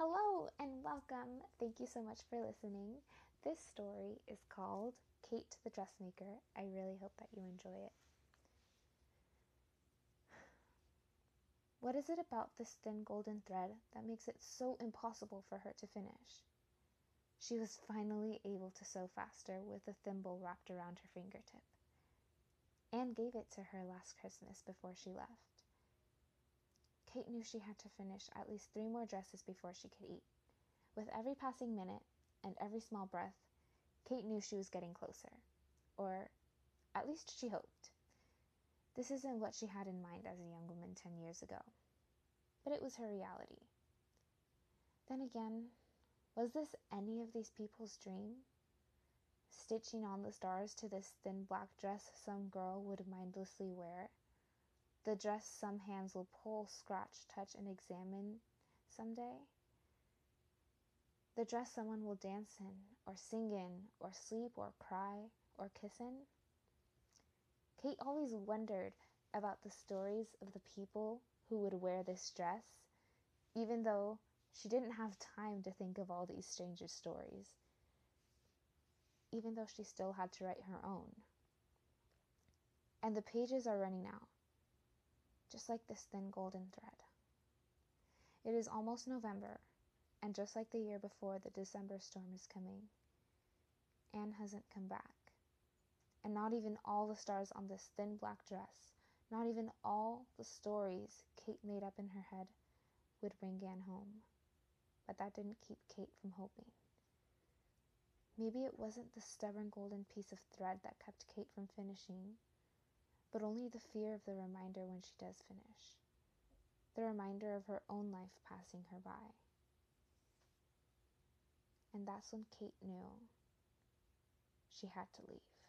Hello and welcome. Thank you so much for listening. This story is called Kate the Dressmaker. I really hope that you enjoy it. What is it about this thin golden thread that makes it so impossible for her to finish? She was finally able to sew faster with a thimble wrapped around her fingertip. Anne gave it to her last Christmas before she left. Kate knew she had to finish at least three more dresses before she could eat. With every passing minute and every small breath, Kate knew she was getting closer. Or at least she hoped. This isn't what she had in mind as a young woman ten years ago, but it was her reality. Then again, was this any of these people's dream? stitching on the stars to this thin black dress some girl would mindlessly wear. The dress some hands will pull, scratch, touch, and examine some day. The dress someone will dance in, or sing in, or sleep, or cry, or kiss in. Kate always wondered about the stories of the people who would wear this dress, even though she didn't have time to think of all these stranger stories even though she still had to write her own. And the pages are running out, just like this thin golden thread. It is almost November, and just like the year before, the December storm is coming. Anne hasn't come back. And not even all the stars on this thin black dress, not even all the stories Kate made up in her head would bring Anne home. But that didn't keep Kate from hoping. Maybe it wasn't the stubborn golden piece of thread that kept Kate from finishing, but only the fear of the reminder when she does finish. The reminder of her own life passing her by. And that's when Kate knew she had to leave.